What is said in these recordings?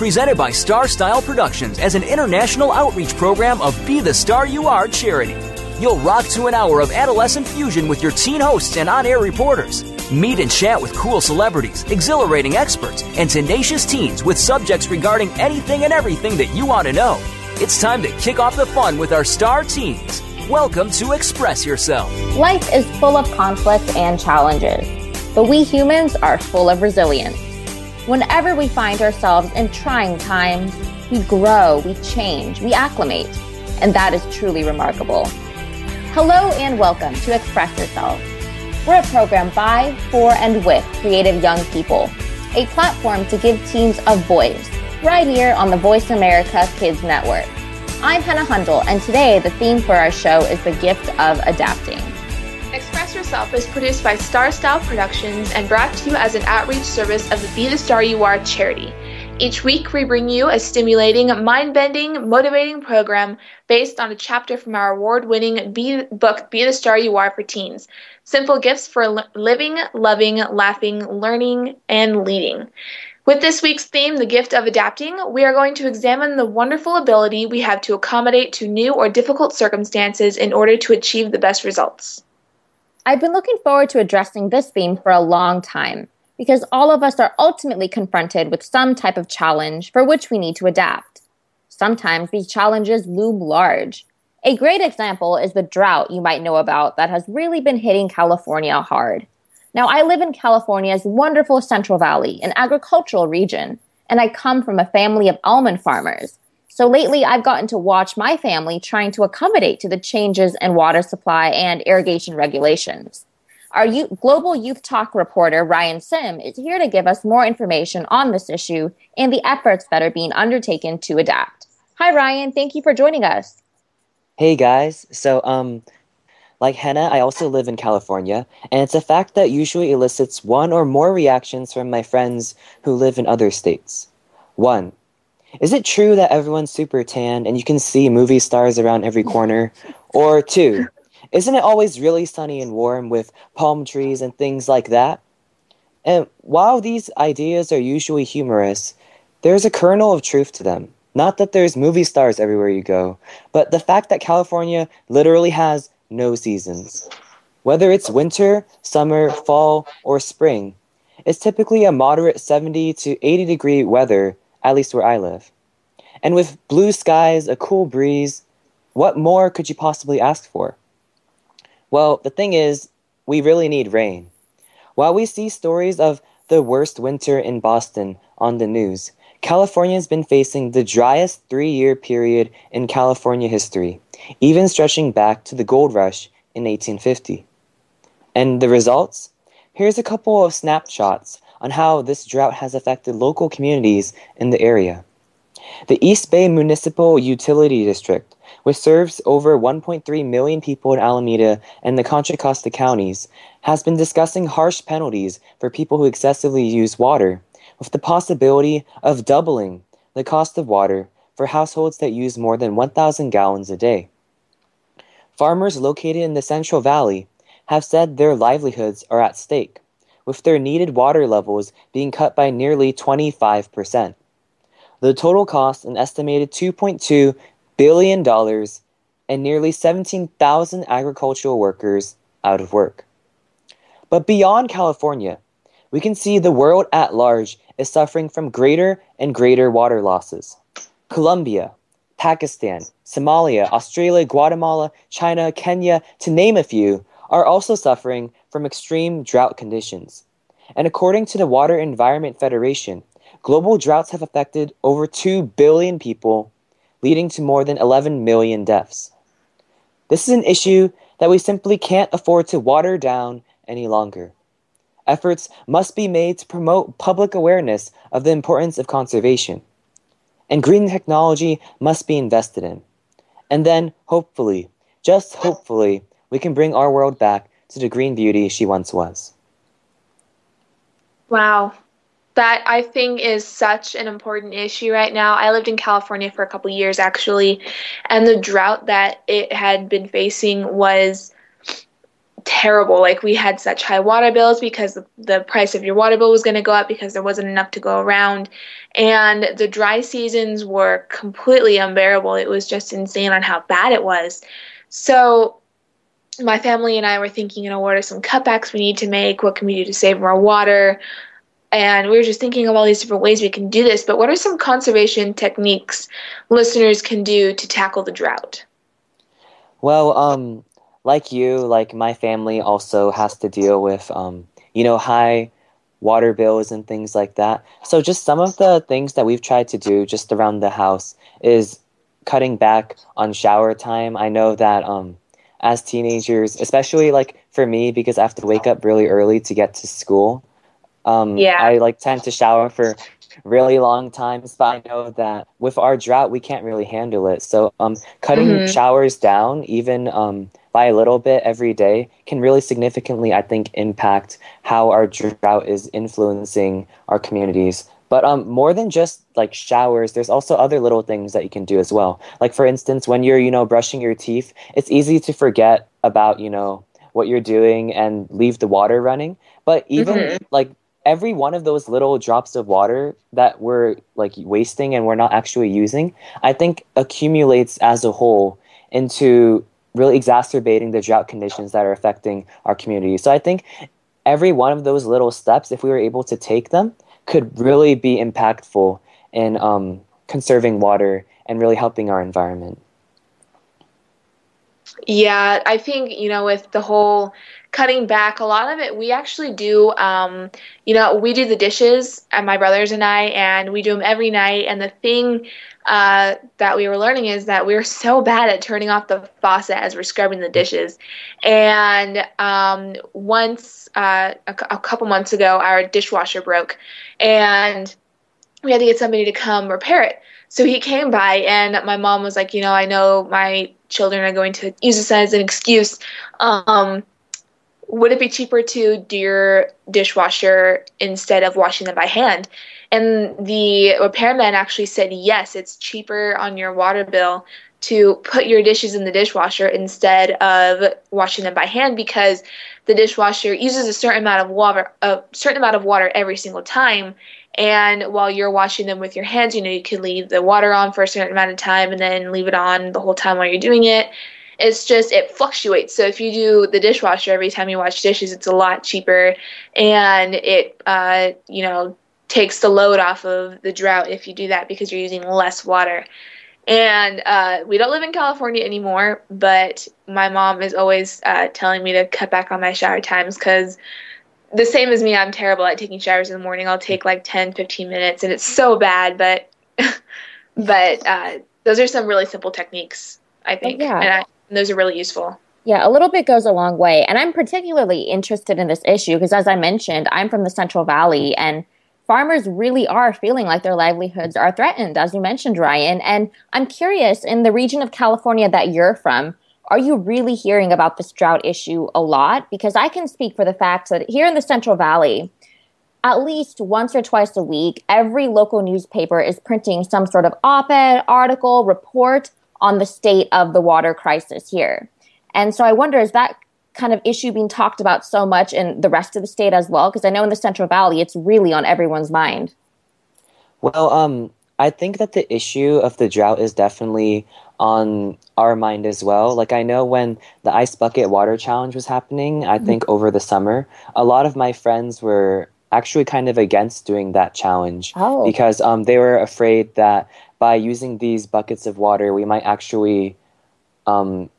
Presented by Star Style Productions as an international outreach program of Be the Star You Are charity. You'll rock to an hour of adolescent fusion with your teen hosts and on air reporters. Meet and chat with cool celebrities, exhilarating experts, and tenacious teens with subjects regarding anything and everything that you want to know. It's time to kick off the fun with our star teens. Welcome to Express Yourself. Life is full of conflict and challenges, but we humans are full of resilience. Whenever we find ourselves in trying times, we grow, we change, we acclimate, and that is truly remarkable. Hello and welcome to Express Yourself. We're a program by, for, and with creative young people, a platform to give teens a voice, right here on the Voice America Kids Network. I'm Hannah Hundel, and today the theme for our show is the gift of adapting. Yourself is produced by Star Style Productions and brought to you as an outreach service of the Be the Star You Are charity. Each week, we bring you a stimulating, mind bending, motivating program based on a chapter from our award winning book, Be the Star You Are for Teens Simple Gifts for Living, Loving, Laughing, Learning, and Leading. With this week's theme, The Gift of Adapting, we are going to examine the wonderful ability we have to accommodate to new or difficult circumstances in order to achieve the best results. I've been looking forward to addressing this theme for a long time because all of us are ultimately confronted with some type of challenge for which we need to adapt. Sometimes these challenges loom large. A great example is the drought you might know about that has really been hitting California hard. Now, I live in California's wonderful Central Valley, an agricultural region, and I come from a family of almond farmers. So lately, I've gotten to watch my family trying to accommodate to the changes in water supply and irrigation regulations. Our youth, Global Youth Talk reporter, Ryan Sim, is here to give us more information on this issue and the efforts that are being undertaken to adapt. Hi, Ryan. Thank you for joining us. Hey, guys. So, um, like Hannah, I also live in California, and it's a fact that usually elicits one or more reactions from my friends who live in other states. One, is it true that everyone's super tan and you can see movie stars around every corner? Or two, isn't it always really sunny and warm with palm trees and things like that? And while these ideas are usually humorous, there's a kernel of truth to them. Not that there's movie stars everywhere you go, but the fact that California literally has no seasons. Whether it's winter, summer, fall, or spring, it's typically a moderate 70 to 80 degree weather at least where I live. And with blue skies, a cool breeze, what more could you possibly ask for? Well, the thing is, we really need rain. While we see stories of the worst winter in Boston on the news, California has been facing the driest three year period in California history, even stretching back to the gold rush in 1850. And the results? Here's a couple of snapshots on how this drought has affected local communities in the area. The East Bay Municipal Utility District, which serves over 1.3 million people in Alameda and the Contra Costa counties, has been discussing harsh penalties for people who excessively use water, with the possibility of doubling the cost of water for households that use more than 1,000 gallons a day. Farmers located in the Central Valley have said their livelihoods are at stake with their needed water levels being cut by nearly 25%. The total cost an estimated $2.2 billion and nearly 17,000 agricultural workers out of work. But beyond California, we can see the world at large is suffering from greater and greater water losses. Colombia, Pakistan, Somalia, Australia, Guatemala, China, Kenya, to name a few, are also suffering from extreme drought conditions. And according to the Water Environment Federation, global droughts have affected over 2 billion people, leading to more than 11 million deaths. This is an issue that we simply can't afford to water down any longer. Efforts must be made to promote public awareness of the importance of conservation. And green technology must be invested in. And then, hopefully, just hopefully, we can bring our world back to the green beauty she once was. Wow. That I think is such an important issue right now. I lived in California for a couple years actually, and the drought that it had been facing was terrible. Like we had such high water bills because the price of your water bill was going to go up because there wasn't enough to go around. And the dry seasons were completely unbearable. It was just insane on how bad it was. So my family and I were thinking, you know, what are some cutbacks we need to make? What can we do to save more water? And we were just thinking of all these different ways we can do this. But what are some conservation techniques listeners can do to tackle the drought? Well, um, like you, like my family also has to deal with, um, you know, high water bills and things like that. So just some of the things that we've tried to do just around the house is cutting back on shower time. I know that um, as teenagers, especially like for me, because I have to wake up really early to get to school. Um, yeah. I like tend to shower for really long times, but I know that with our drought, we can't really handle it. So, um, cutting mm-hmm. showers down, even um, by a little bit every day, can really significantly, I think, impact how our drought is influencing our communities. But um, more than just like showers, there's also other little things that you can do as well. Like for instance, when you're you know brushing your teeth, it's easy to forget about you know what you're doing and leave the water running. But even mm-hmm. like every one of those little drops of water that we're like wasting and we're not actually using, I think accumulates as a whole into really exacerbating the drought conditions that are affecting our community. So I think every one of those little steps, if we were able to take them, could really be impactful in um, conserving water and really helping our environment. Yeah, I think, you know, with the whole cutting back, a lot of it we actually do, um, you know, we do the dishes, and my brothers and I, and we do them every night. And the thing uh, that we were learning is that we are so bad at turning off the faucet as we're scrubbing the dishes. And um, once, uh, a, a couple months ago, our dishwasher broke, and we had to get somebody to come repair it. So he came by, and my mom was like, you know, I know my children are going to use this as an excuse. Um, would it be cheaper to do your dishwasher instead of washing them by hand? And the repairman actually said, yes, it's cheaper on your water bill to put your dishes in the dishwasher instead of washing them by hand because the dishwasher uses a certain amount of water a certain amount of water every single time. And while you're washing them with your hands you know you can leave the water on for a certain amount of time and then leave it on the whole time while you're doing it. It's just it fluctuates. So if you do the dishwasher every time you wash dishes it's a lot cheaper. And it uh, you know takes the load off of the drought if you do that because you're using less water and uh, we don't live in California anymore, but my mom is always uh, telling me to cut back on my shower times because the same as me, I'm terrible at taking showers in the morning. I'll take like 10, 15 minutes, and it's so bad, but but uh, those are some really simple techniques, I think. Yeah. And, I, and those are really useful. Yeah, a little bit goes a long way. And I'm particularly interested in this issue because, as I mentioned, I'm from the Central Valley and farmers really are feeling like their livelihoods are threatened, as you mentioned, Ryan. And I'm curious, in the region of California that you're from, are you really hearing about this drought issue a lot? Because I can speak for the fact that here in the Central Valley, at least once or twice a week, every local newspaper is printing some sort of op ed, article, report on the state of the water crisis here. And so I wonder, is that kind of issue being talked about so much in the rest of the state as well? Because I know in the Central Valley, it's really on everyone's mind. Well, um, I think that the issue of the drought is definitely on our mind as well. Like I know when the ice bucket water challenge was happening, I mm-hmm. think over the summer, a lot of my friends were actually kind of against doing that challenge oh. because um, they were afraid that by using these buckets of water, we might actually um,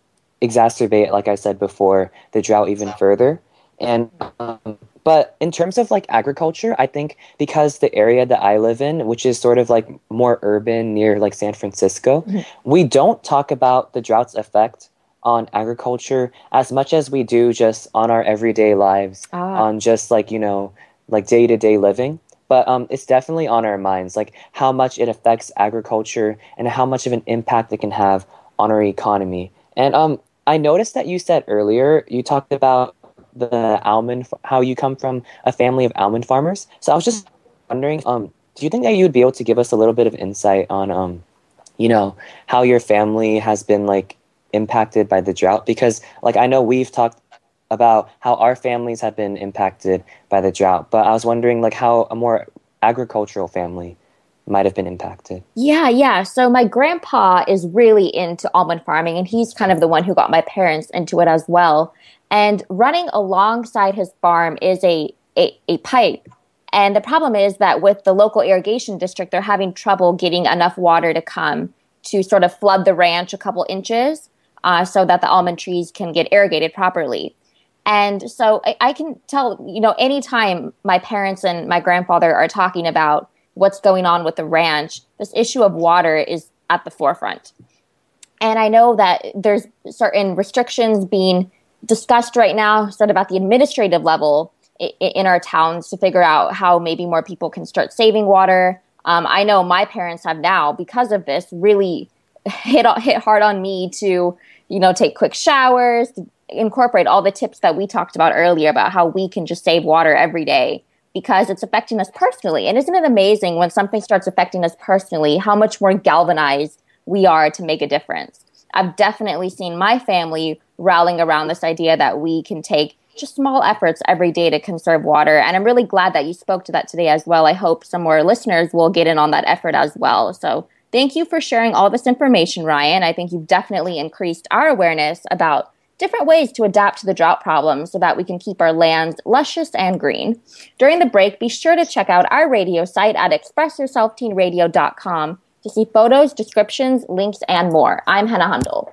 exacerbate, like I said before, the drought even further. And um, but in terms of like agriculture, I think because the area that I live in, which is sort of like more urban near like San Francisco, mm-hmm. we don't talk about the drought's effect on agriculture as much as we do just on our everyday lives, ah. on just like, you know, like day to day living. but um, it's definitely on our minds, like how much it affects agriculture and how much of an impact it can have on our economy. And um, I noticed that you said earlier you talked about the almond, how you come from a family of almond farmers. So I was just wondering, um, do you think that you would be able to give us a little bit of insight on, um, you know, how your family has been like impacted by the drought? Because like I know we've talked about how our families have been impacted by the drought, but I was wondering like how a more agricultural family might have been impacted. Yeah, yeah. So my grandpa is really into almond farming and he's kind of the one who got my parents into it as well. And running alongside his farm is a, a, a pipe. And the problem is that with the local irrigation district, they're having trouble getting enough water to come to sort of flood the ranch a couple inches uh, so that the almond trees can get irrigated properly. And so I, I, can tell, you know, anytime my parents and my grandfather are talking about what's going on with the ranch, this issue of water is at the forefront. And I know that there's certain restrictions being discussed right now, sort of at the administrative level in our towns to figure out how maybe more people can start saving water. Um, I know my parents have now, because of this, really hit hit hard on me to you know take quick showers, incorporate all the tips that we talked about earlier about how we can just save water every day because it's affecting us personally. And isn't it amazing when something starts affecting us personally, how much more galvanized we are to make a difference? I've definitely seen my family rallying around this idea that we can take just small efforts every day to conserve water. And I'm really glad that you spoke to that today as well. I hope some more listeners will get in on that effort as well. So thank you for sharing all this information, Ryan. I think you've definitely increased our awareness about different ways to adapt to the drought problem so that we can keep our lands luscious and green. During the break, be sure to check out our radio site at expressyourselfteenradio.com to see photos, descriptions, links, and more. I'm Hannah Hundel.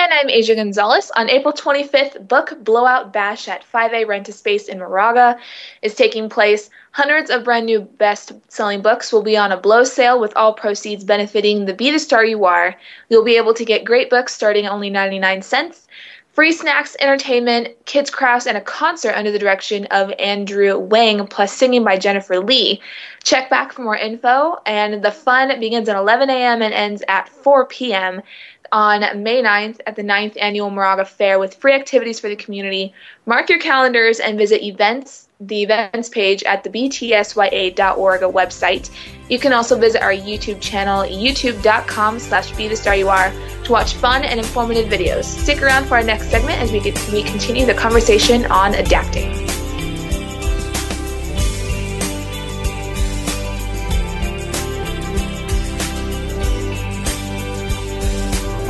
And I'm Asia Gonzalez. On April 25th, Book Blowout Bash at 5A Rent a Space in Moraga is taking place. Hundreds of brand new best selling books will be on a blow sale with all proceeds benefiting the Be the Star You Are. You'll be able to get great books starting only 99 cents. Free snacks, entertainment, kids' crafts, and a concert under the direction of Andrew Wang, plus singing by Jennifer Lee. Check back for more info, and the fun begins at 11 a.m. and ends at 4 p.m on May 9th at the 9th Annual Moraga Fair with free activities for the community. Mark your calendars and visit events, the events page at the btsya.org website. You can also visit our YouTube channel, youtube.com slash be the star you are, to watch fun and informative videos. Stick around for our next segment as we, get, we continue the conversation on adapting.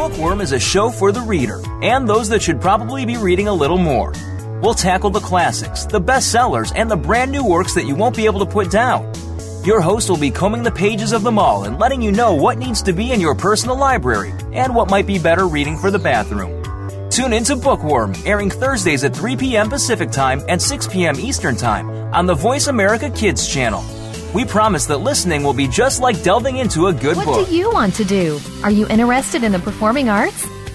Bookworm is a show for the reader and those that should probably be reading a little more. We'll tackle the classics, the bestsellers, and the brand new works that you won't be able to put down. Your host will be combing the pages of them all and letting you know what needs to be in your personal library and what might be better reading for the bathroom. Tune into Bookworm, airing Thursdays at 3 p.m. Pacific Time and 6 p.m. Eastern Time on the Voice America Kids channel. We promise that listening will be just like delving into a good what book. What do you want to do? Are you interested in the performing arts?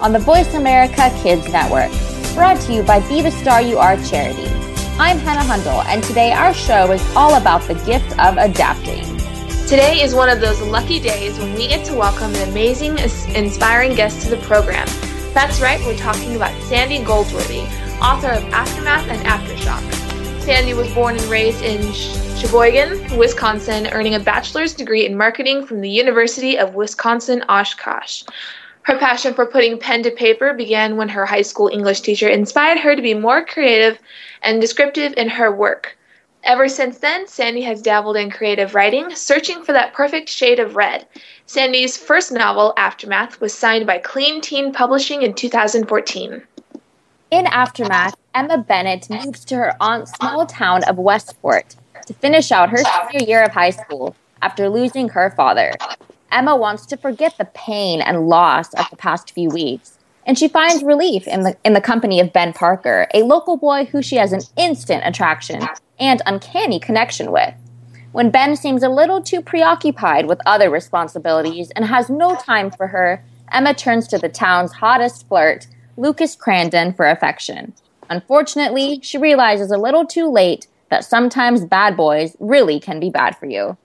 on the Voice America Kids Network, brought to you by Be the Star You Are charity. I'm Hannah Hundel, and today our show is all about the gift of adapting. Today is one of those lucky days when we get to welcome an amazing, inspiring guest to the program. That's right, we're talking about Sandy Goldsworthy, author of Aftermath and Aftershock. Sandy was born and raised in Sheboygan, Wisconsin, earning a bachelor's degree in marketing from the University of Wisconsin Oshkosh. Her passion for putting pen to paper began when her high school English teacher inspired her to be more creative and descriptive in her work. Ever since then, Sandy has dabbled in creative writing, searching for that perfect shade of red. Sandy's first novel, Aftermath, was signed by Clean Teen Publishing in 2014. In Aftermath, Emma Bennett moves to her aunt's small town of Westport to finish out her senior year of high school after losing her father. Emma wants to forget the pain and loss of the past few weeks, and she finds relief in the, in the company of Ben Parker, a local boy who she has an instant attraction and uncanny connection with. When Ben seems a little too preoccupied with other responsibilities and has no time for her, Emma turns to the town's hottest flirt, Lucas Crandon, for affection. Unfortunately, she realizes a little too late that sometimes bad boys really can be bad for you.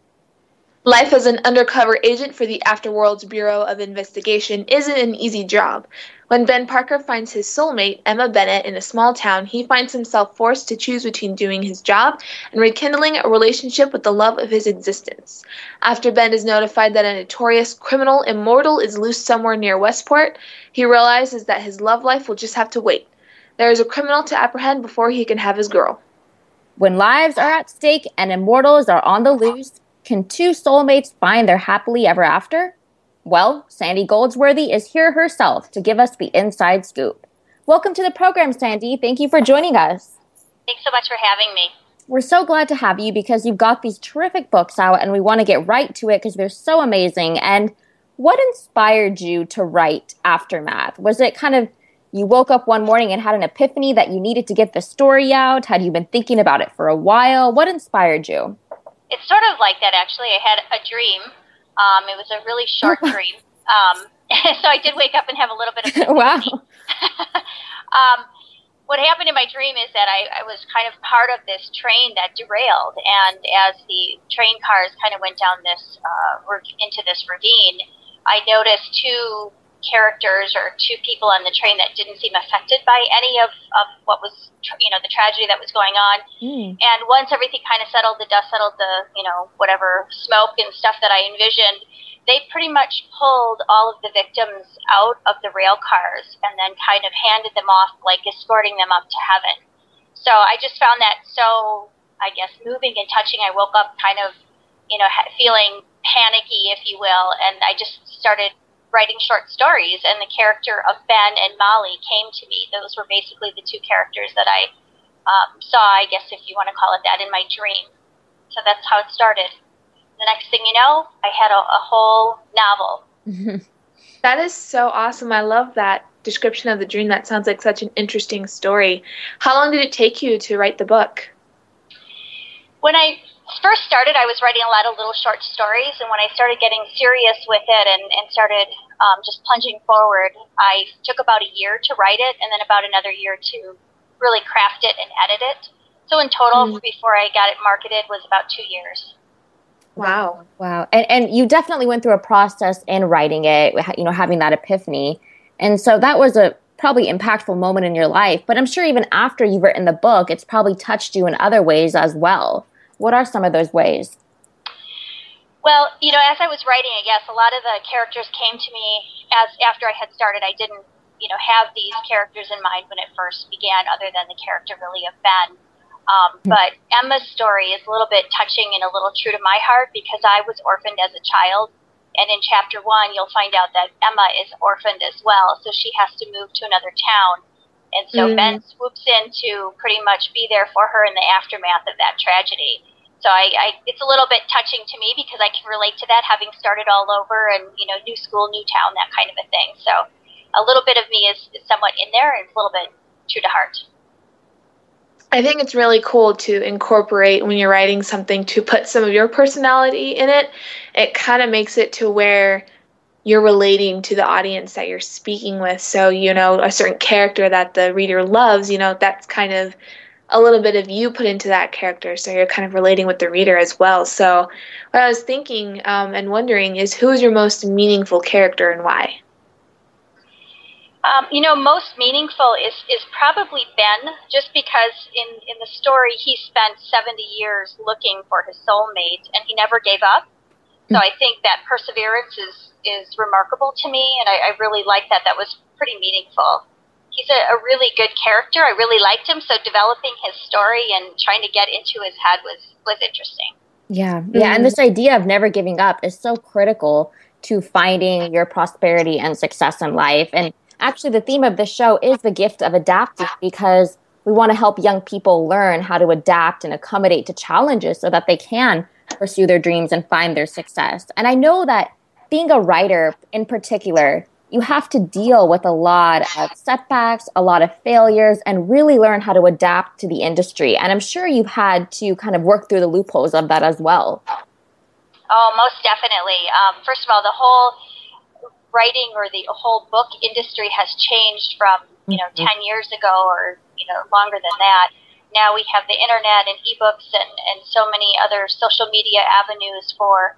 Life as an undercover agent for the Afterworlds Bureau of Investigation isn't an easy job. When Ben Parker finds his soulmate, Emma Bennett, in a small town, he finds himself forced to choose between doing his job and rekindling a relationship with the love of his existence. After Ben is notified that a notorious criminal immortal is loose somewhere near Westport, he realizes that his love life will just have to wait. There is a criminal to apprehend before he can have his girl. When lives are at stake and immortals are on the loose, can two soulmates find their happily ever after? Well, Sandy Goldsworthy is here herself to give us the inside scoop. Welcome to the program, Sandy. Thank you for joining us. Thanks so much for having me. We're so glad to have you because you've got these terrific books out and we want to get right to it because they're so amazing. And what inspired you to write Aftermath? Was it kind of you woke up one morning and had an epiphany that you needed to get the story out? Had you been thinking about it for a while? What inspired you? It's sort of like that, actually. I had a dream. Um, it was a really short dream. Um, so I did wake up and have a little bit of wow. um, what happened in my dream is that I, I was kind of part of this train that derailed, and as the train cars kind of went down this uh, into this ravine, I noticed two characters or two people on the train that didn't seem affected by any of, of what was you know the tragedy that was going on. Mm. and once everything kind of settled the dust settled the you know whatever smoke and stuff that i envisioned they pretty much pulled all of the victims out of the rail cars and then kind of handed them off like escorting them up to heaven. So i just found that so i guess moving and touching. I woke up kind of you know feeling panicky if you will and i just started writing short stories, and the character of Ben and Molly came to me. Those were basically the two characters that I um, saw, I guess, if you want to call it that, in my dream. So that's how it started. The next thing you know, I had a, a whole novel. that is so awesome. I love that description of the dream. That sounds like such an interesting story. How long did it take you to write the book? When I first started, I was writing a lot of little short stories, and when I started getting serious with it and, and started um, just plunging forward, I took about a year to write it, and then about another year to really craft it and edit it. So in total, mm. before I got it marketed, was about two years. Wow, wow, and and you definitely went through a process in writing it, you know, having that epiphany, and so that was a probably impactful moment in your life. But I'm sure even after you've written the book, it's probably touched you in other ways as well. What are some of those ways? Well, you know, as I was writing, I guess a lot of the characters came to me as after I had started. I didn't, you know, have these characters in mind when it first began, other than the character really of Ben. Um, hmm. but Emma's story is a little bit touching and a little true to my heart because I was orphaned as a child. And in chapter one, you'll find out that Emma is orphaned as well, so she has to move to another town. And so mm. Ben swoops in to pretty much be there for her in the aftermath of that tragedy. So I, I, it's a little bit touching to me because I can relate to that, having started all over and you know, new school, new town, that kind of a thing. So a little bit of me is, is somewhat in there, and it's a little bit true to heart. I think it's really cool to incorporate when you're writing something to put some of your personality in it. It kind of makes it to where you're relating to the audience that you're speaking with. So, you know, a certain character that the reader loves, you know, that's kind of a little bit of you put into that character, so you're kind of relating with the reader as well. So, what I was thinking um, and wondering is who is your most meaningful character and why? Um, you know, most meaningful is, is probably Ben, just because in, in the story he spent 70 years looking for his soulmate and he never gave up. So I think that perseverance is, is remarkable to me, and I, I really like that. That was pretty meaningful. He's a, a really good character. I really liked him, so developing his story and trying to get into his head was, was interesting. Yeah, yeah, and this mm-hmm. idea of never giving up is so critical to finding your prosperity and success in life. And actually, the theme of this show is the gift of adapting because we want to help young people learn how to adapt and accommodate to challenges so that they can pursue their dreams and find their success. And I know that being a writer in particular, you have to deal with a lot of setbacks, a lot of failures, and really learn how to adapt to the industry. And I'm sure you've had to kind of work through the loopholes of that as well. Oh, most definitely. Um, first of all, the whole writing or the whole book industry has changed from you know mm-hmm. 10 years ago or you know longer than that now we have the internet and ebooks and, and so many other social media avenues for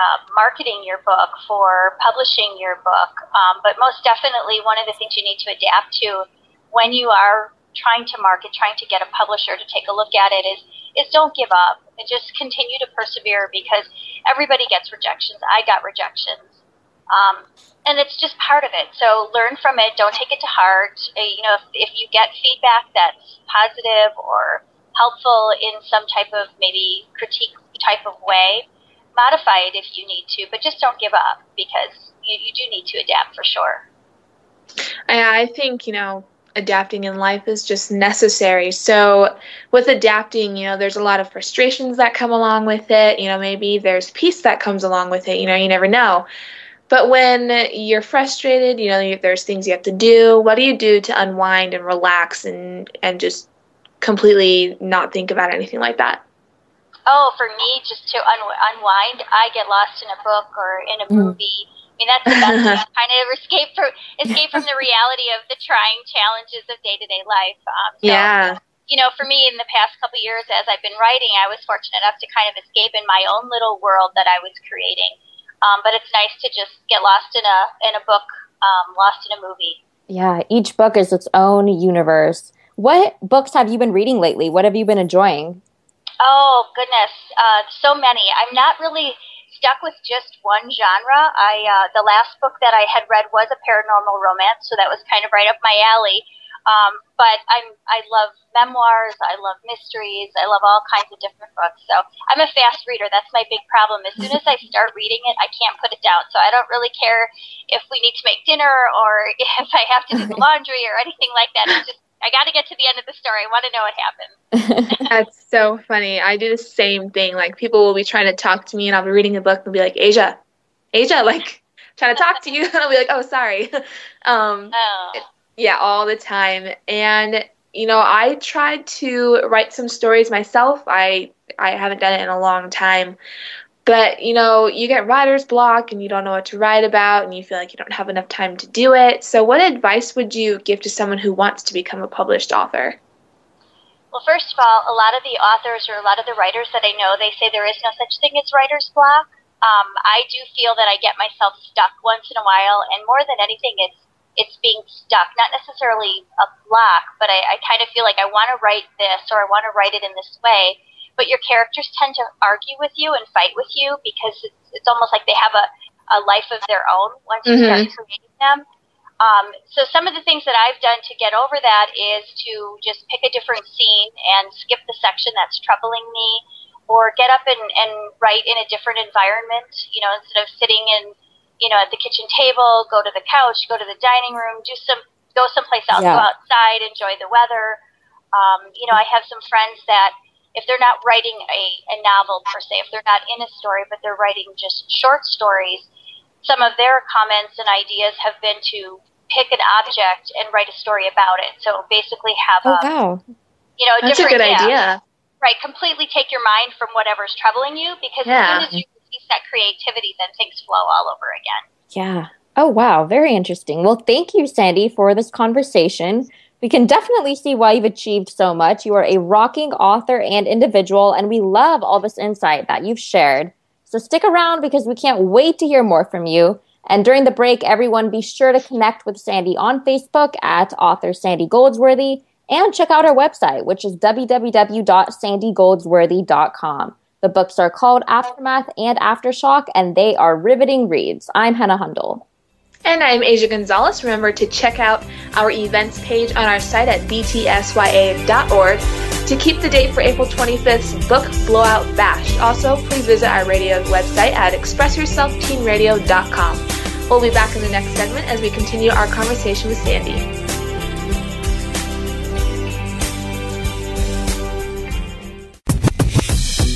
uh, marketing your book, for publishing your book. Um, but most definitely, one of the things you need to adapt to when you are trying to market, trying to get a publisher to take a look at it is is don't give up and just continue to persevere because everybody gets rejections. I got rejections. Um, and it's just part of it. So learn from it. Don't take it to heart. Uh, you know, if, if you get feedback that's positive or helpful in some type of maybe critique type of way, modify it if you need to, but just don't give up because you, you do need to adapt for sure. I think, you know, adapting in life is just necessary. So, with adapting, you know, there's a lot of frustrations that come along with it. You know, maybe there's peace that comes along with it. You know, you never know. But when you're frustrated, you know, there's things you have to do. What do you do to unwind and relax and and just completely not think about anything like that? Oh, for me, just to un- unwind, I get lost in a book or in a mm. movie. I mean, that's the best way to kind of escape from escape from the reality of the trying challenges of day to day life. Um, so, yeah. You know, for me, in the past couple years, as I've been writing, I was fortunate enough to kind of escape in my own little world that I was creating. Um, but it's nice to just get lost in a in a book, um, lost in a movie. Yeah, each book is its own universe. What books have you been reading lately? What have you been enjoying? Oh goodness, uh, so many. I'm not really stuck with just one genre. I uh, the last book that I had read was a paranormal romance, so that was kind of right up my alley. Um, but I'm I love memoirs, I love mysteries, I love all kinds of different books. So I'm a fast reader. That's my big problem. As soon as I start reading it, I can't put it down. So I don't really care if we need to make dinner or if I have to do the laundry or anything like that. It's just I got to get to the end of the story. I want to know what happened. That's so funny. I do the same thing. Like people will be trying to talk to me, and I'll be reading a book and be like, "Asia, Asia, like trying to talk to you," and I'll be like, "Oh, sorry." Um, oh yeah, all the time. And you know, I tried to write some stories myself. I I haven't done it in a long time. But, you know, you get writer's block and you don't know what to write about and you feel like you don't have enough time to do it. So, what advice would you give to someone who wants to become a published author? Well, first of all, a lot of the authors or a lot of the writers that I know, they say there is no such thing as writer's block. Um, I do feel that I get myself stuck once in a while, and more than anything, it's it's being stuck, not necessarily a block, but I, I kind of feel like I want to write this or I want to write it in this way. But your characters tend to argue with you and fight with you because it's, it's almost like they have a, a life of their own once you mm-hmm. start creating them. Um, so some of the things that I've done to get over that is to just pick a different scene and skip the section that's troubling me, or get up and, and write in a different environment. You know, instead of sitting in you know, at the kitchen table, go to the couch, go to the dining room, do some, go someplace else, yeah. go outside, enjoy the weather. Um, you know, I have some friends that if they're not writing a, a novel per se, if they're not in a story, but they're writing just short stories, some of their comments and ideas have been to pick an object and write a story about it. So basically have oh, a, wow. you know, a That's different, a good idea. Right, completely take your mind from whatever's troubling you because yeah. as soon as you release that creativity, then things flow all over again. Yeah. Oh, wow. Very interesting. Well, thank you, Sandy, for this conversation. We can definitely see why you've achieved so much. You are a rocking author and individual, and we love all this insight that you've shared. So stick around because we can't wait to hear more from you. And during the break, everyone be sure to connect with Sandy on Facebook at author Sandy Goldsworthy and check out our website, which is www.sandygoldsworthy.com. The books are called Aftermath and Aftershock, and they are riveting reads. I'm Hannah Hundel. And I'm Asia Gonzalez. Remember to check out our events page on our site at btsya.org to keep the date for April 25th's Book Blowout Bash. Also, please visit our radio website at expressyourselfteenradio.com. We'll be back in the next segment as we continue our conversation with Sandy.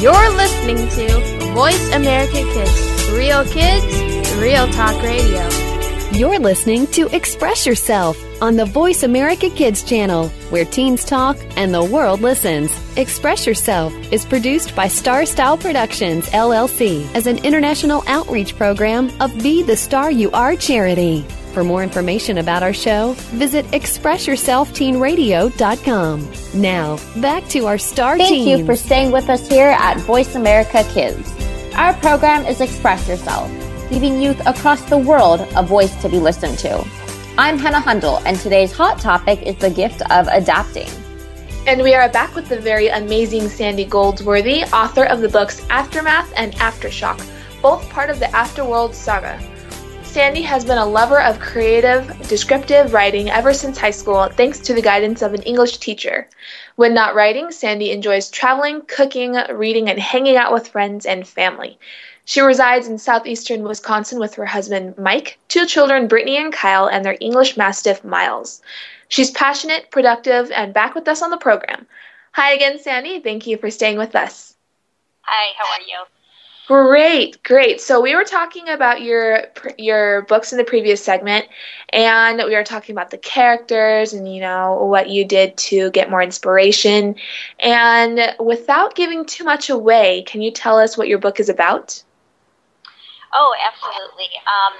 You're listening to Voice America Kids. Real kids, real talk radio. You're listening to Express Yourself on the Voice America Kids channel, where teens talk and the world listens. Express Yourself is produced by Star Style Productions, LLC, as an international outreach program of Be the Star You Are charity. For more information about our show, visit expressyourselfteenradio.com. Now, back to our star Thank teens. you for staying with us here at Voice America Kids. Our program is Express Yourself, giving youth across the world a voice to be listened to. I'm Hannah Hundel, and today's hot topic is the gift of adapting. And we are back with the very amazing Sandy Goldsworthy, author of the books Aftermath and Aftershock, both part of the Afterworld saga. Sandy has been a lover of creative, descriptive writing ever since high school, thanks to the guidance of an English teacher. When not writing, Sandy enjoys traveling, cooking, reading, and hanging out with friends and family. She resides in southeastern Wisconsin with her husband Mike, two children Brittany and Kyle, and their English Mastiff Miles. She's passionate, productive, and back with us on the program. Hi again, Sandy. Thank you for staying with us. Hi, how are you? Great, great. So we were talking about your your books in the previous segment, and we were talking about the characters and you know what you did to get more inspiration. And without giving too much away, can you tell us what your book is about? Oh, absolutely. Um,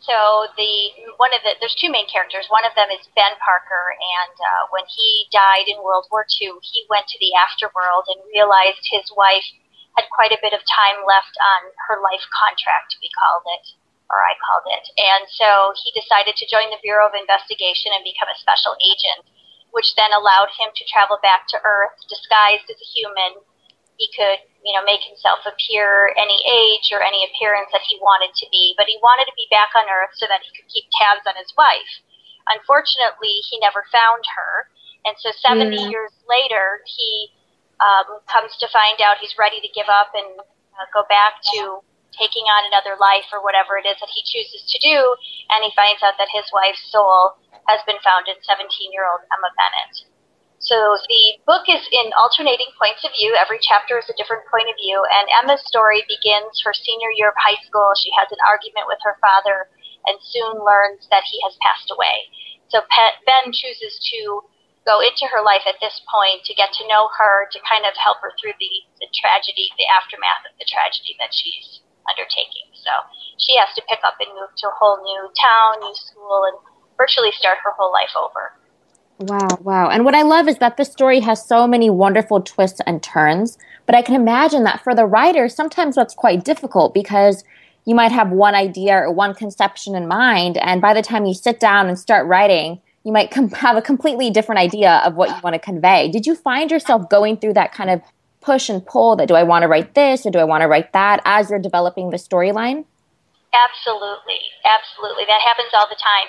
so the one of the there's two main characters. One of them is Ben Parker, and uh, when he died in World War II, he went to the afterworld and realized his wife had quite a bit of time left on her life contract, we called it, or I called it. And so he decided to join the Bureau of Investigation and become a special agent, which then allowed him to travel back to Earth disguised as a human. He could, you know, make himself appear any age or any appearance that he wanted to be, but he wanted to be back on Earth so that he could keep tabs on his wife. Unfortunately, he never found her. And so 70 Mm. years later, he um, comes to find out he's ready to give up and uh, go back to taking on another life or whatever it is that he chooses to do. And he finds out that his wife's soul has been found in 17 year old Emma Bennett. So the book is in alternating points of view. Every chapter is a different point of view. And Emma's story begins her senior year of high school. She has an argument with her father and soon learns that he has passed away. So Pe- Ben chooses to go into her life at this point to get to know her, to kind of help her through the, the tragedy, the aftermath of the tragedy that she's undertaking. So she has to pick up and move to a whole new town, new school, and virtually start her whole life over. Wow, wow. And what I love is that this story has so many wonderful twists and turns. But I can imagine that for the writer, sometimes that's quite difficult because you might have one idea or one conception in mind. And by the time you sit down and start writing, you might com- have a completely different idea of what you want to convey. Did you find yourself going through that kind of push and pull that do I want to write this or do I want to write that as you're developing the storyline? Absolutely, absolutely. That happens all the time.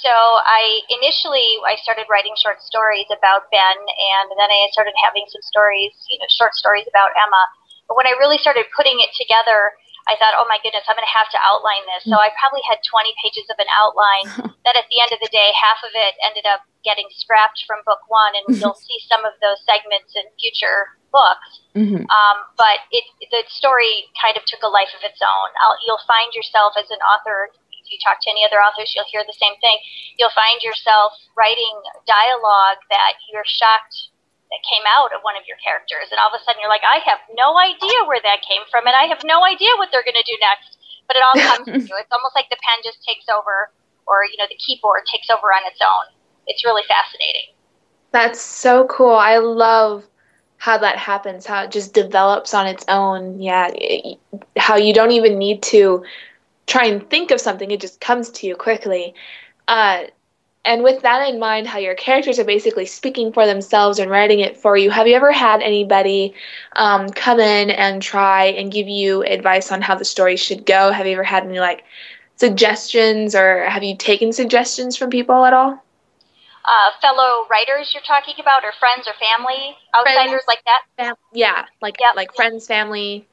So I initially I started writing short stories about Ben, and then I started having some stories, you know, short stories about Emma. But when I really started putting it together, I thought, oh my goodness, I'm going to have to outline this. So I probably had 20 pages of an outline that at the end of the day, half of it ended up getting scrapped from book one, and you'll see some of those segments in future books. Mm-hmm. Um, but it, the story kind of took a life of its own. I'll, you'll find yourself as an author. If you talk to any other authors, you'll hear the same thing. You'll find yourself writing dialogue that you're shocked that came out of one of your characters, and all of a sudden you're like, I have no idea where that came from, and I have no idea what they're going to do next. But it all comes to you. It's almost like the pen just takes over, or you know, the keyboard takes over on its own. It's really fascinating. That's so cool. I love how that happens, how it just develops on its own. Yeah, it, how you don't even need to try and think of something, it just comes to you quickly. Uh, and with that in mind, how your characters are basically speaking for themselves and writing it for you, have you ever had anybody um, come in and try and give you advice on how the story should go? Have you ever had any like suggestions, or have you taken suggestions from people at all? Uh, fellow writers you're talking about, or friends or family, outsiders friends, like that? Fam- yeah, like yep. like friends, family.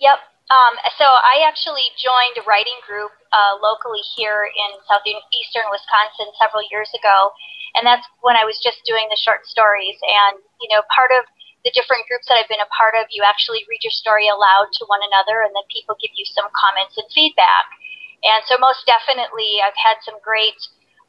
Yep. Um, so I actually joined a writing group uh, locally here in southeastern Wisconsin several years ago, and that's when I was just doing the short stories. And you know, part of the different groups that I've been a part of, you actually read your story aloud to one another, and then people give you some comments and feedback. And so, most definitely, I've had some great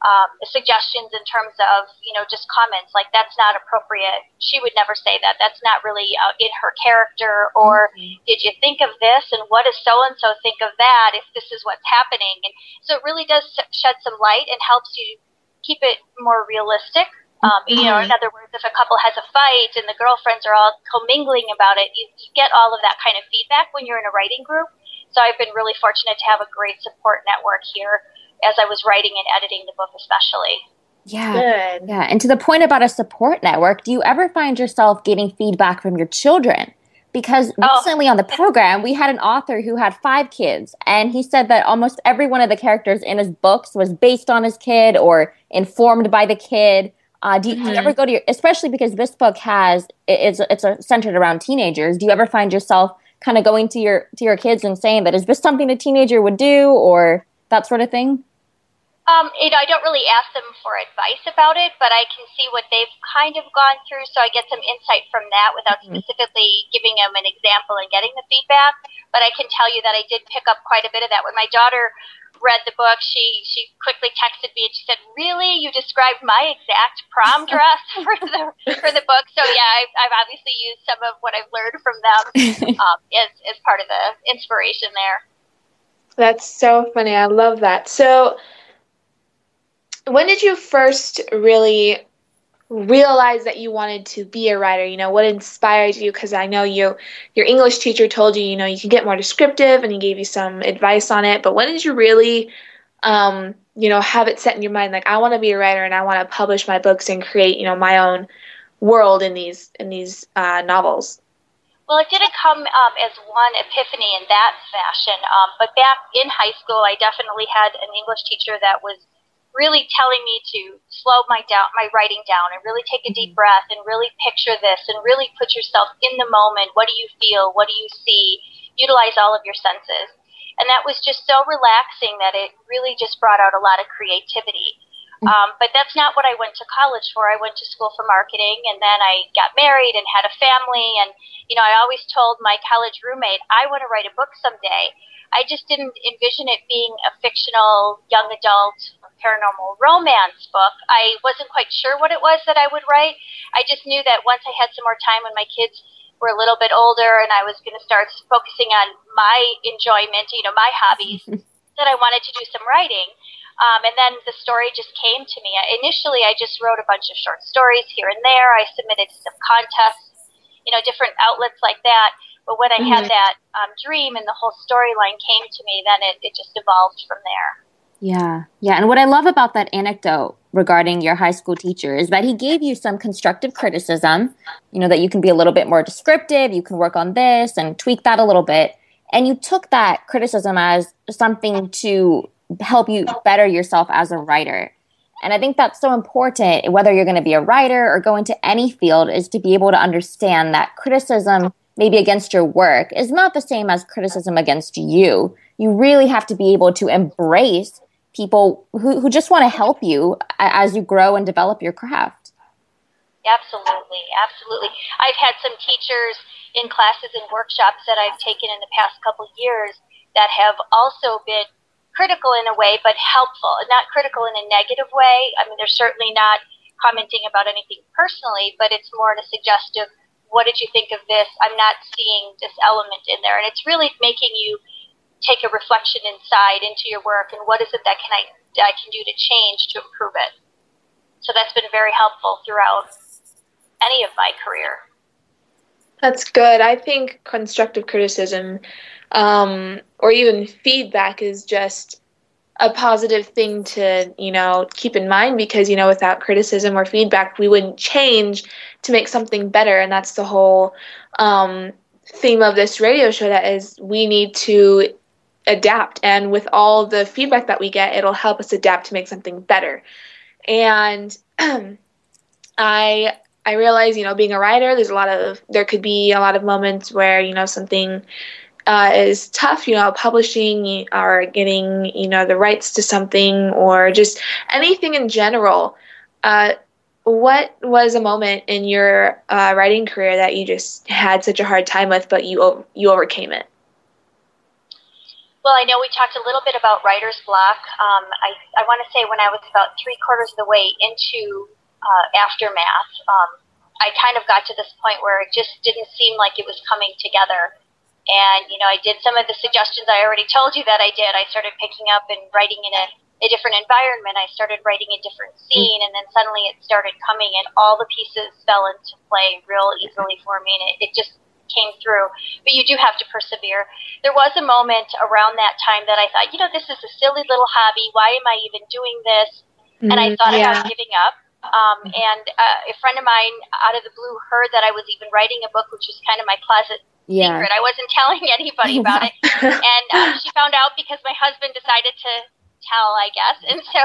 um, suggestions in terms of you know just comments like that's not appropriate. She would never say that. That's not really uh, in her character or mm-hmm. did you think of this? And what does so and so think of that if this is what's happening? And so it really does shed some light and helps you keep it more realistic. Um, mm-hmm. you know in other words if a couple has a fight and the girlfriends are all commingling about it you, you get all of that kind of feedback when you're in a writing group. So i've been really fortunate to have a great support network here as I was writing and editing the book, especially. Yeah. Good. Yeah. And to the point about a support network, do you ever find yourself getting feedback from your children? Because oh. recently on the program, we had an author who had five kids, and he said that almost every one of the characters in his books was based on his kid or informed by the kid. Uh, do, you, mm-hmm. do, you, ever go to your, especially because this book has it's it's centered around teenagers? Do you ever find yourself kind of going to your to your kids and saying that is this something a teenager would do or that sort of thing? Um, you know, I don't really ask them for advice about it, but I can see what they've kind of gone through, so I get some insight from that without mm-hmm. specifically giving them an example and getting the feedback. But I can tell you that I did pick up quite a bit of that. When my daughter read the book, she she quickly texted me and she said, "Really, you described my exact prom dress for the for the book." So yeah, I've, I've obviously used some of what I've learned from them um, as as part of the inspiration there. That's so funny. I love that. So when did you first really realize that you wanted to be a writer? You know what inspired you? Because i know you your english teacher told you you know you can get more descriptive and he gave you some advice on it. But when did you really um, you know have it set in your mind like i want to be a writer and i want to publish my books and create you know my own world in these in these uh, novels? Well, it didn't come um, as one epiphany in that fashion, um, but back in high school, I definitely had an English teacher that was really telling me to slow my down my writing down and really take a deep mm-hmm. breath and really picture this and really put yourself in the moment. What do you feel? What do you see? Utilize all of your senses. And that was just so relaxing that it really just brought out a lot of creativity. Mm-hmm. Um, but that's not what I went to college for. I went to school for marketing and then I got married and had a family. And, you know, I always told my college roommate, I want to write a book someday. I just didn't envision it being a fictional young adult paranormal romance book. I wasn't quite sure what it was that I would write. I just knew that once I had some more time when my kids were a little bit older and I was going to start focusing on my enjoyment, you know, my hobbies, that I wanted to do some writing. Um, and then the story just came to me. I, initially, I just wrote a bunch of short stories here and there. I submitted to some contests, you know, different outlets like that. But when I mm-hmm. had that um, dream and the whole storyline came to me, then it, it just evolved from there. Yeah. Yeah. And what I love about that anecdote regarding your high school teacher is that he gave you some constructive criticism, you know, that you can be a little bit more descriptive, you can work on this and tweak that a little bit. And you took that criticism as something to help you better yourself as a writer. And I think that's so important, whether you're going to be a writer or go into any field, is to be able to understand that criticism, maybe against your work, is not the same as criticism against you. You really have to be able to embrace people who, who just want to help you as you grow and develop your craft. Absolutely, absolutely. I've had some teachers in classes and workshops that I've taken in the past couple years that have also been critical in a way, but helpful. Not critical in a negative way. I mean, they're certainly not commenting about anything personally, but it's more in a suggestive, what did you think of this? I'm not seeing this element in there. And it's really making you take a reflection inside into your work and what is it that can I, I can do to change to improve it. So that's been very helpful throughout any of my career. That's good. I think constructive criticism um, or even feedback is just a positive thing to you know keep in mind because you know without criticism or feedback we wouldn't change to make something better and that's the whole um, theme of this radio show that is we need to adapt and with all the feedback that we get it'll help us adapt to make something better and i i realize you know being a writer there's a lot of there could be a lot of moments where you know something uh, is tough, you know, publishing or getting, you know, the rights to something or just anything in general. Uh, what was a moment in your uh, writing career that you just had such a hard time with, but you you overcame it? Well, I know we talked a little bit about writer's block. Um, I, I want to say when I was about three quarters of the way into uh, Aftermath, um, I kind of got to this point where it just didn't seem like it was coming together. And, you know, I did some of the suggestions I already told you that I did. I started picking up and writing in a, a different environment. I started writing a different scene, and then suddenly it started coming, and all the pieces fell into play real easily for me. And it, it just came through. But you do have to persevere. There was a moment around that time that I thought, you know, this is a silly little hobby. Why am I even doing this? Mm, and I mm-hmm. thought yeah. about giving up. Um, and uh, a friend of mine out of the blue heard that I was even writing a book, which was kind of my closet yeah. secret. I wasn't telling anybody about it. and um, she found out because my husband decided to tell, I guess. And so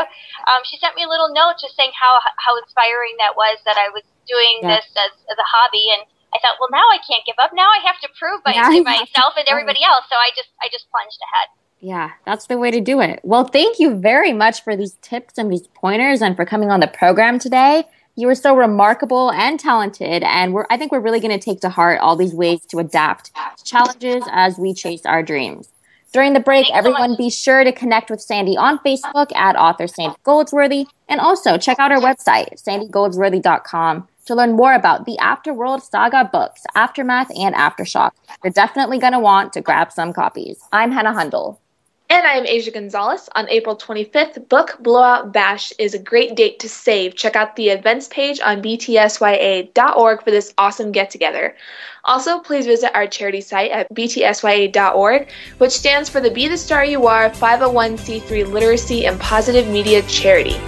um, she sent me a little note just saying how how inspiring that was that I was doing yeah. this as, as a hobby and I thought, well, now I can't give up. Now I have to prove by, to myself and everybody else. So I just, I just plunged ahead. Yeah, that's the way to do it. Well, thank you very much for these tips and these pointers and for coming on the program today. You are so remarkable and talented, and we're, I think we're really going to take to heart all these ways to adapt to challenges as we chase our dreams. During the break, Thanks everyone so be sure to connect with Sandy on Facebook at author Sandy Goldsworthy, and also check out our website, sandygoldsworthy.com to learn more about the Afterworld Saga books, Aftermath and Aftershock. You're definitely going to want to grab some copies. I'm Hannah Hundel. And I am Asia Gonzalez. On April 25th, Book Blowout Bash is a great date to save. Check out the events page on btsya.org for this awesome get together. Also, please visit our charity site at btsya.org, which stands for the Be the Star You Are 501c3 Literacy and Positive Media Charity.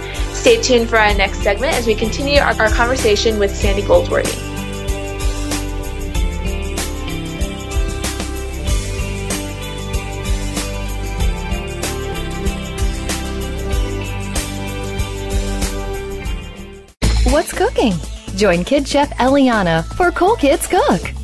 Stay tuned for our next segment as we continue our, our conversation with Sandy Goldsworthy. what's cooking. Join Kid Chef Eliana for Cool Kids Cook.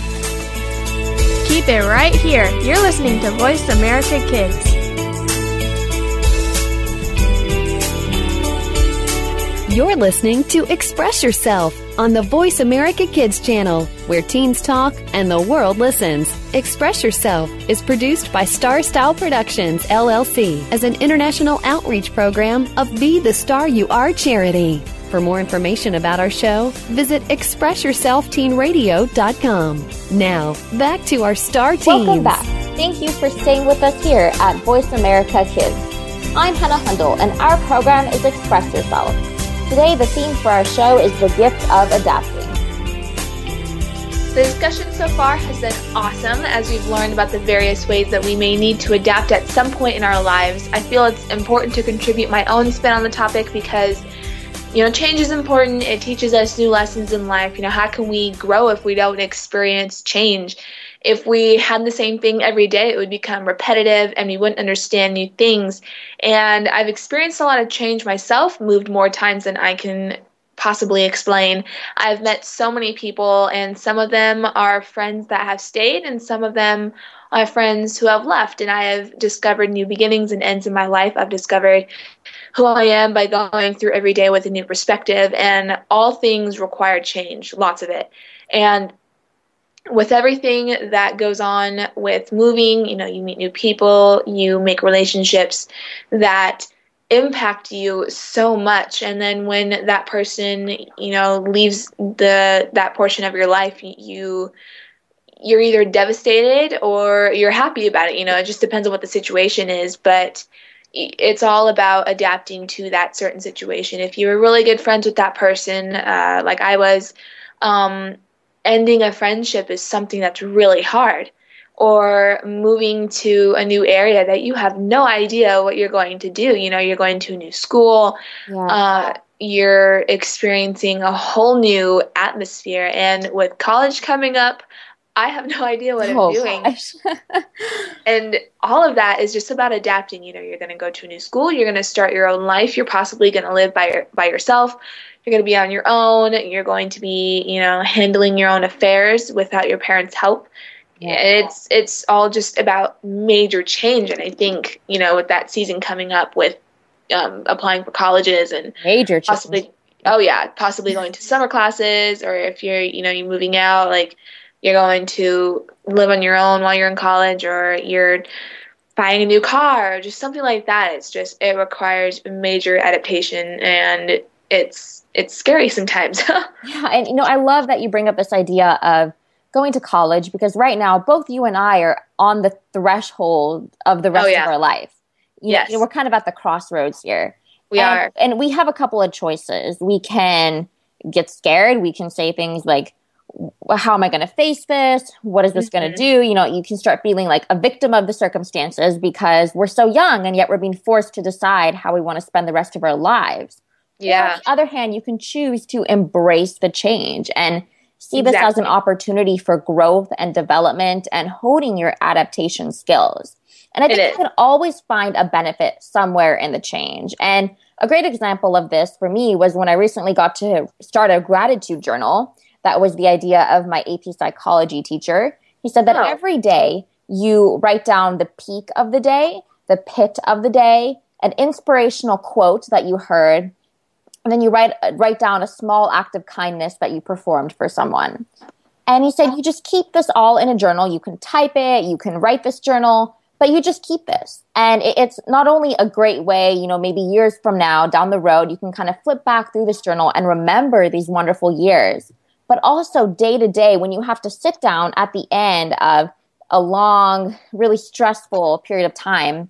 Keep it right here. You're listening to Voice America Kids. You're listening to Express Yourself on the Voice America Kids channel, where teens talk and the world listens. Express Yourself is produced by Star Style Productions, LLC, as an international outreach program of Be the Star You Are charity. For more information about our show, visit ExpressYourselfTeenRadio.com. Now, back to our star team. Welcome back. Thank you for staying with us here at Voice America Kids. I'm Hannah Hundel, and our program is Express Yourself. Today, the theme for our show is the gift of adapting. The discussion so far has been awesome as we've learned about the various ways that we may need to adapt at some point in our lives. I feel it's important to contribute my own spin on the topic because you know, change is important. It teaches us new lessons in life. You know, how can we grow if we don't experience change? If we had the same thing every day, it would become repetitive and we wouldn't understand new things. And I've experienced a lot of change myself, moved more times than I can possibly explain. I've met so many people, and some of them are friends that have stayed, and some of them are friends who have left. And I have discovered new beginnings and ends in my life. I've discovered who I am by going through every day with a new perspective, and all things require change, lots of it. And with everything that goes on with moving, you know, you meet new people, you make relationships that impact you so much. And then when that person you know leaves the that portion of your life you you're either devastated or you're happy about it. You know it just depends on what the situation is. But it's all about adapting to that certain situation if you were really good friends with that person uh, like i was um, ending a friendship is something that's really hard or moving to a new area that you have no idea what you're going to do. You know, you're going to a new school, yeah. uh, you're experiencing a whole new atmosphere. And with college coming up, I have no idea what oh, I'm doing. and all of that is just about adapting. You know, you're going to go to a new school, you're going to start your own life, you're possibly going to live by your, by yourself. You're going to be on your own. You're going to be, you know, handling your own affairs without your parents' help Yeah. it's it's all just about major change and i think you know with that season coming up with um, applying for colleges and major possibly oh yeah possibly going to summer classes or if you're you know you're moving out like you're going to live on your own while you're in college or you're buying a new car or just something like that it's just it requires major adaptation and it's it's scary sometimes yeah and you know i love that you bring up this idea of going to college because right now both you and I are on the threshold of the rest oh, yeah. of our life. You yes. Know, we're kind of at the crossroads here. We and, are. And we have a couple of choices. We can get scared. We can say things like, how am I going to face this? What is this mm-hmm. going to do? You know, you can start feeling like a victim of the circumstances because we're so young and yet we're being forced to decide how we want to spend the rest of our lives. Yeah. on the other hand, you can choose to embrace the change and see exactly. this as an opportunity for growth and development and honing your adaptation skills. And I think you can always find a benefit somewhere in the change. And a great example of this for me was when I recently got to start a gratitude journal. That was the idea of my AP psychology teacher. He said that oh. every day you write down the peak of the day, the pit of the day, an inspirational quote that you heard, and then you write uh, write down a small act of kindness that you performed for someone. And he said you just keep this all in a journal. You can type it, you can write this journal, but you just keep this. And it's not only a great way, you know, maybe years from now down the road, you can kind of flip back through this journal and remember these wonderful years. But also day to day, when you have to sit down at the end of a long, really stressful period of time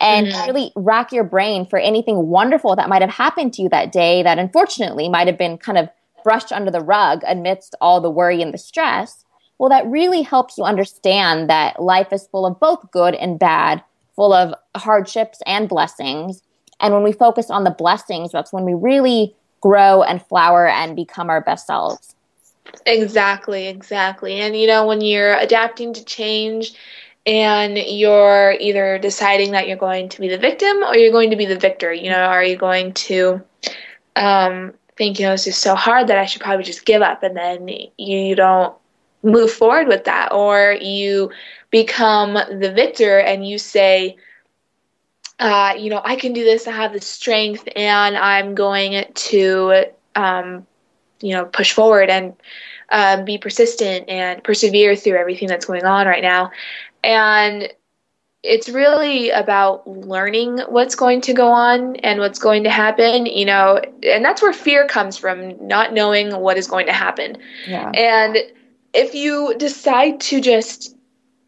and mm-hmm. really rack your brain for anything wonderful that might have happened to you that day that unfortunately might have been kind of brushed under the rug amidst all the worry and the stress. Well, that really helps you understand that life is full of both good and bad, full of hardships and blessings. And when we focus on the blessings, that's when we really grow and flower and become our best selves. Exactly, exactly. And you know, when you're adapting to change, and you're either deciding that you're going to be the victim or you're going to be the victor. You know, are you going to um, think, you know, this is so hard that I should probably just give up and then you don't move forward with that? Or you become the victor and you say, uh, you know, I can do this, I have the strength, and I'm going to, um, you know, push forward and uh, be persistent and persevere through everything that's going on right now. And it's really about learning what's going to go on and what's going to happen, you know, and that's where fear comes from, not knowing what is going to happen. Yeah. And if you decide to just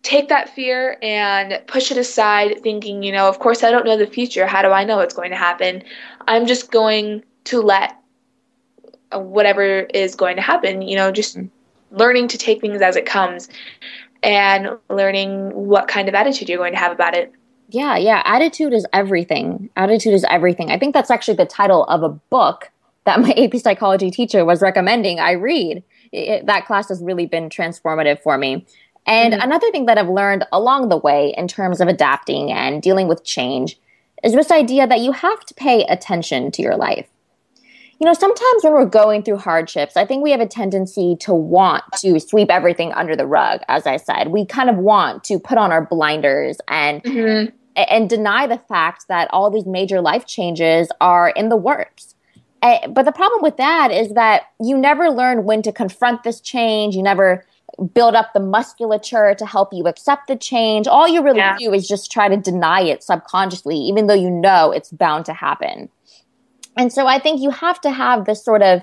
take that fear and push it aside, thinking, you know, of course, I don't know the future. How do I know what's going to happen? I'm just going to let whatever is going to happen, you know, just mm-hmm. learning to take things as it comes and learning what kind of attitude you're going to have about it. Yeah, yeah. Attitude is everything. Attitude is everything. I think that's actually the title of a book that my AP psychology teacher was recommending I read. It, that class has really been transformative for me. And mm-hmm. another thing that I've learned along the way in terms of adapting and dealing with change is this idea that you have to pay attention to your life. You know, sometimes when we're going through hardships, I think we have a tendency to want to sweep everything under the rug, as I said. We kind of want to put on our blinders and mm-hmm. and deny the fact that all these major life changes are in the works. But the problem with that is that you never learn when to confront this change. You never build up the musculature to help you accept the change. All you really yeah. do is just try to deny it subconsciously, even though you know it's bound to happen. And so I think you have to have this sort of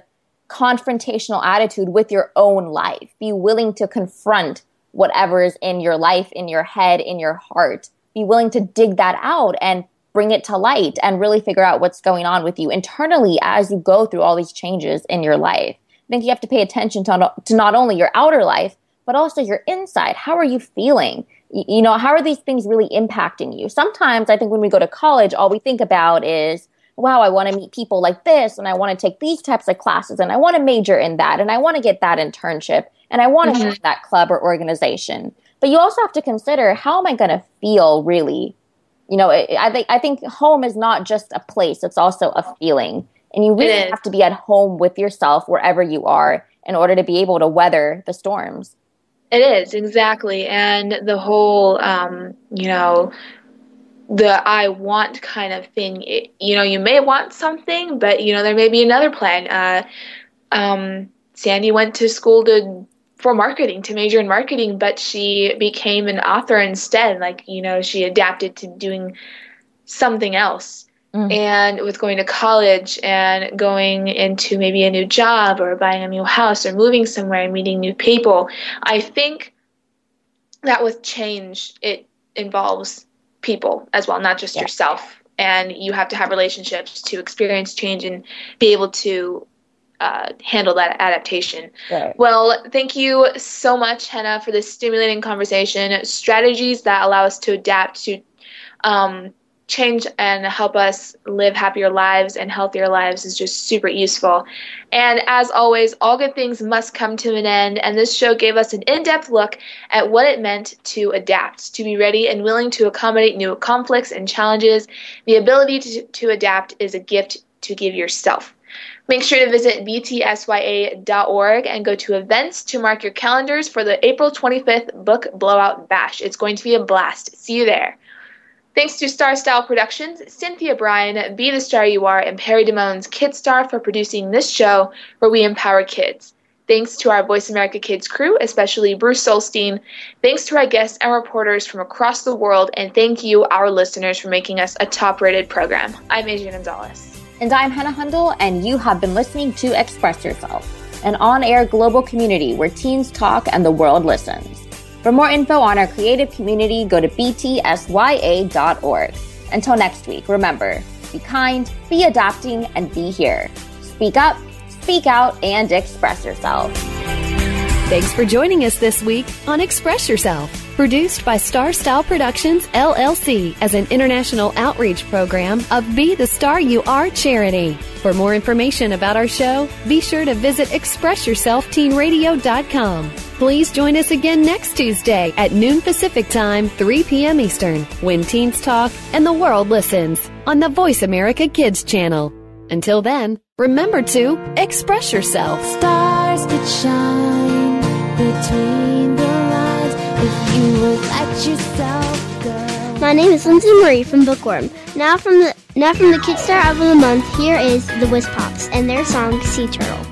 confrontational attitude with your own life. Be willing to confront whatever is in your life, in your head, in your heart. Be willing to dig that out and bring it to light and really figure out what's going on with you internally as you go through all these changes in your life. I think you have to pay attention to, to not only your outer life, but also your inside. How are you feeling? You know, how are these things really impacting you? Sometimes I think when we go to college, all we think about is, wow, I want to meet people like this and I want to take these types of classes and I want to major in that and I want to get that internship and I want to mm-hmm. join that club or organization. But you also have to consider how am I going to feel really? You know, I think I think home is not just a place; it's also a feeling, and you really have to be at home with yourself wherever you are in order to be able to weather the storms. It is exactly, and the whole, um, you know, the I want kind of thing. It, you know, you may want something, but you know there may be another plan. Uh, um, Sandy went to school to for marketing to major in marketing, but she became an author instead. Like you know, she adapted to doing something else. Mm. And with going to college and going into maybe a new job or buying a new house or moving somewhere and meeting new people, I think that with change, it involves people as well, not just yeah. yourself. And you have to have relationships to experience change and be able to uh, handle that adaptation. Right. Well, thank you so much, Hannah, for this stimulating conversation. Strategies that allow us to adapt to um, change and help us live happier lives and healthier lives is just super useful. And as always, all good things must come to an end, and this show gave us an in depth look at what it meant to adapt, to be ready and willing to accommodate new conflicts and challenges. The ability to, to adapt is a gift to give yourself. Make sure to visit btsya.org and go to events to mark your calendars for the April 25th Book Blowout Bash. It's going to be a blast. See you there. Thanks to Star Style Productions, Cynthia Brian, Be the Star You Are, and Perry Damone's Kidstar for producing this show where we empower kids. Thanks to our Voice America Kids crew, especially Bruce Solstein. Thanks to our guests and reporters from across the world. And thank you, our listeners, for making us a top rated program. I'm Adrian Gonzalez. And I'm Hannah Hundel, and you have been listening to Express Yourself, an on air global community where teens talk and the world listens. For more info on our creative community, go to btsya.org. Until next week, remember be kind, be adapting, and be here. Speak up, speak out, and express yourself. Thanks for joining us this week on Express Yourself, produced by Star Style Productions LLC as an international outreach program of Be the Star You Are charity. For more information about our show, be sure to visit ExpressYourselfTeenRadio.com. Please join us again next Tuesday at noon Pacific Time, 3 p.m. Eastern, when teens talk and the world listens on the Voice America Kids channel. Until then, remember to express yourself. Stars could shine between My name is Lindsay Marie from Bookworm. Now from the now from the Kid Star Album of the Month, here is the Pops and their song Sea Turtle.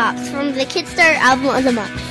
Pops from the Kidstar album of the month.